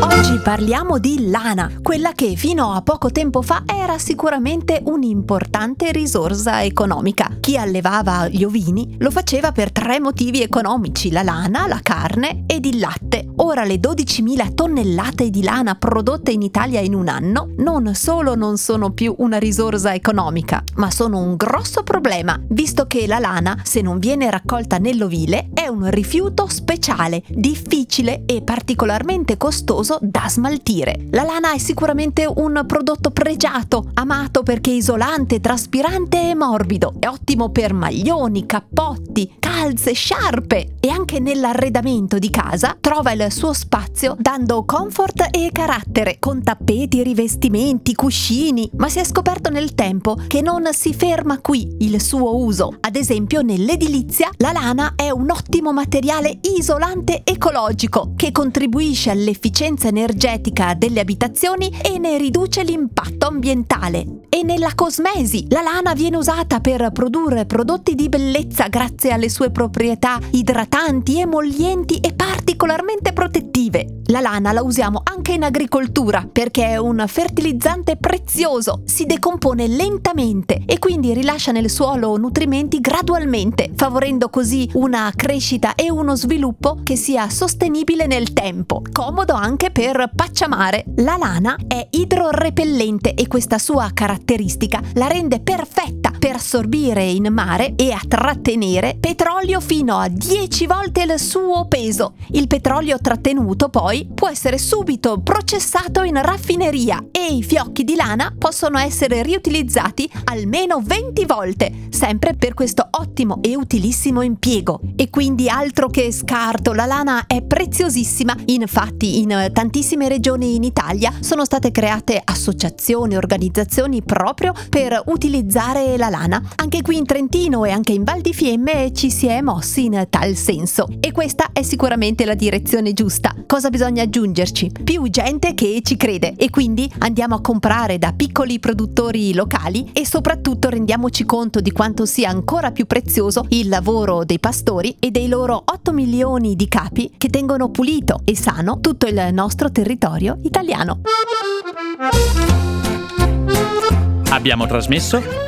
Oggi parliamo di lana, quella che fino a poco tempo fa era sicuramente un'importante risorsa economica. Chi allevava gli ovini lo faceva per tre motivi economici, la lana, la carne ed il latte. Ora le 12.000 tonnellate di lana prodotte in Italia in un anno non solo non sono più una risorsa economica, ma sono un grosso problema, visto che la lana, se non viene raccolta nell'ovile, è un rifiuto speciale, difficile e particolarmente costoso da smaltire. La lana è sicuramente un prodotto pregiato, amato perché isolante, traspirante e morbido. È ottimo per maglioni, cappotti, calze, sciarpe e anche nell'arredamento di casa trova il suo spazio dando comfort e carattere con tappeti, rivestimenti, cuscini, ma si è scoperto nel tempo che non si ferma qui il suo uso. Ad esempio nell'edilizia la lana è un ottimo materiale isolante ecologico che contribuisce all'efficienza energetica delle abitazioni e ne riduce l'impatto ambientale. E nella cosmesi la lana viene usata per produrre prodotti di bellezza grazie alle sue proprietà idratanti, emollienti e particolarmente protettive. La lana la usiamo anche in agricoltura perché è un fertilizzante prezioso, si decompone lentamente e quindi rilascia nel suolo nutrimenti gradualmente, favorendo così una crescita e uno sviluppo che sia sostenibile nel tempo. Comodo anche per pacciamare. La lana è idrorepellente e questa sua caratteristica la rende perfetta per assorbire in mare e a trattenere petrolio fino a 10 volte il suo peso. Il petrolio trattenuto poi può essere subito processato in raffineria e i fiocchi di lana possono essere riutilizzati almeno 20 volte, sempre per questo ottimo e utilissimo impiego. E quindi altro che scarto, la lana è preziosissima. Infatti in tantissime regioni in Italia sono state create associazioni, organizzazioni proprio per utilizzare la lana. Anche qui in Trentino e anche in Val di Fiemme ci si è mossi in tal senso. E questa è sicuramente la direzione giusta. Cosa bisogna aggiungerci? Più gente che ci crede e quindi andiamo a comprare da piccoli produttori locali e soprattutto rendiamoci conto di quanto sia ancora più prezioso il lavoro dei pastori e dei loro 8 milioni di capi che tengono pulito e sano tutto il nostro territorio italiano. Abbiamo trasmesso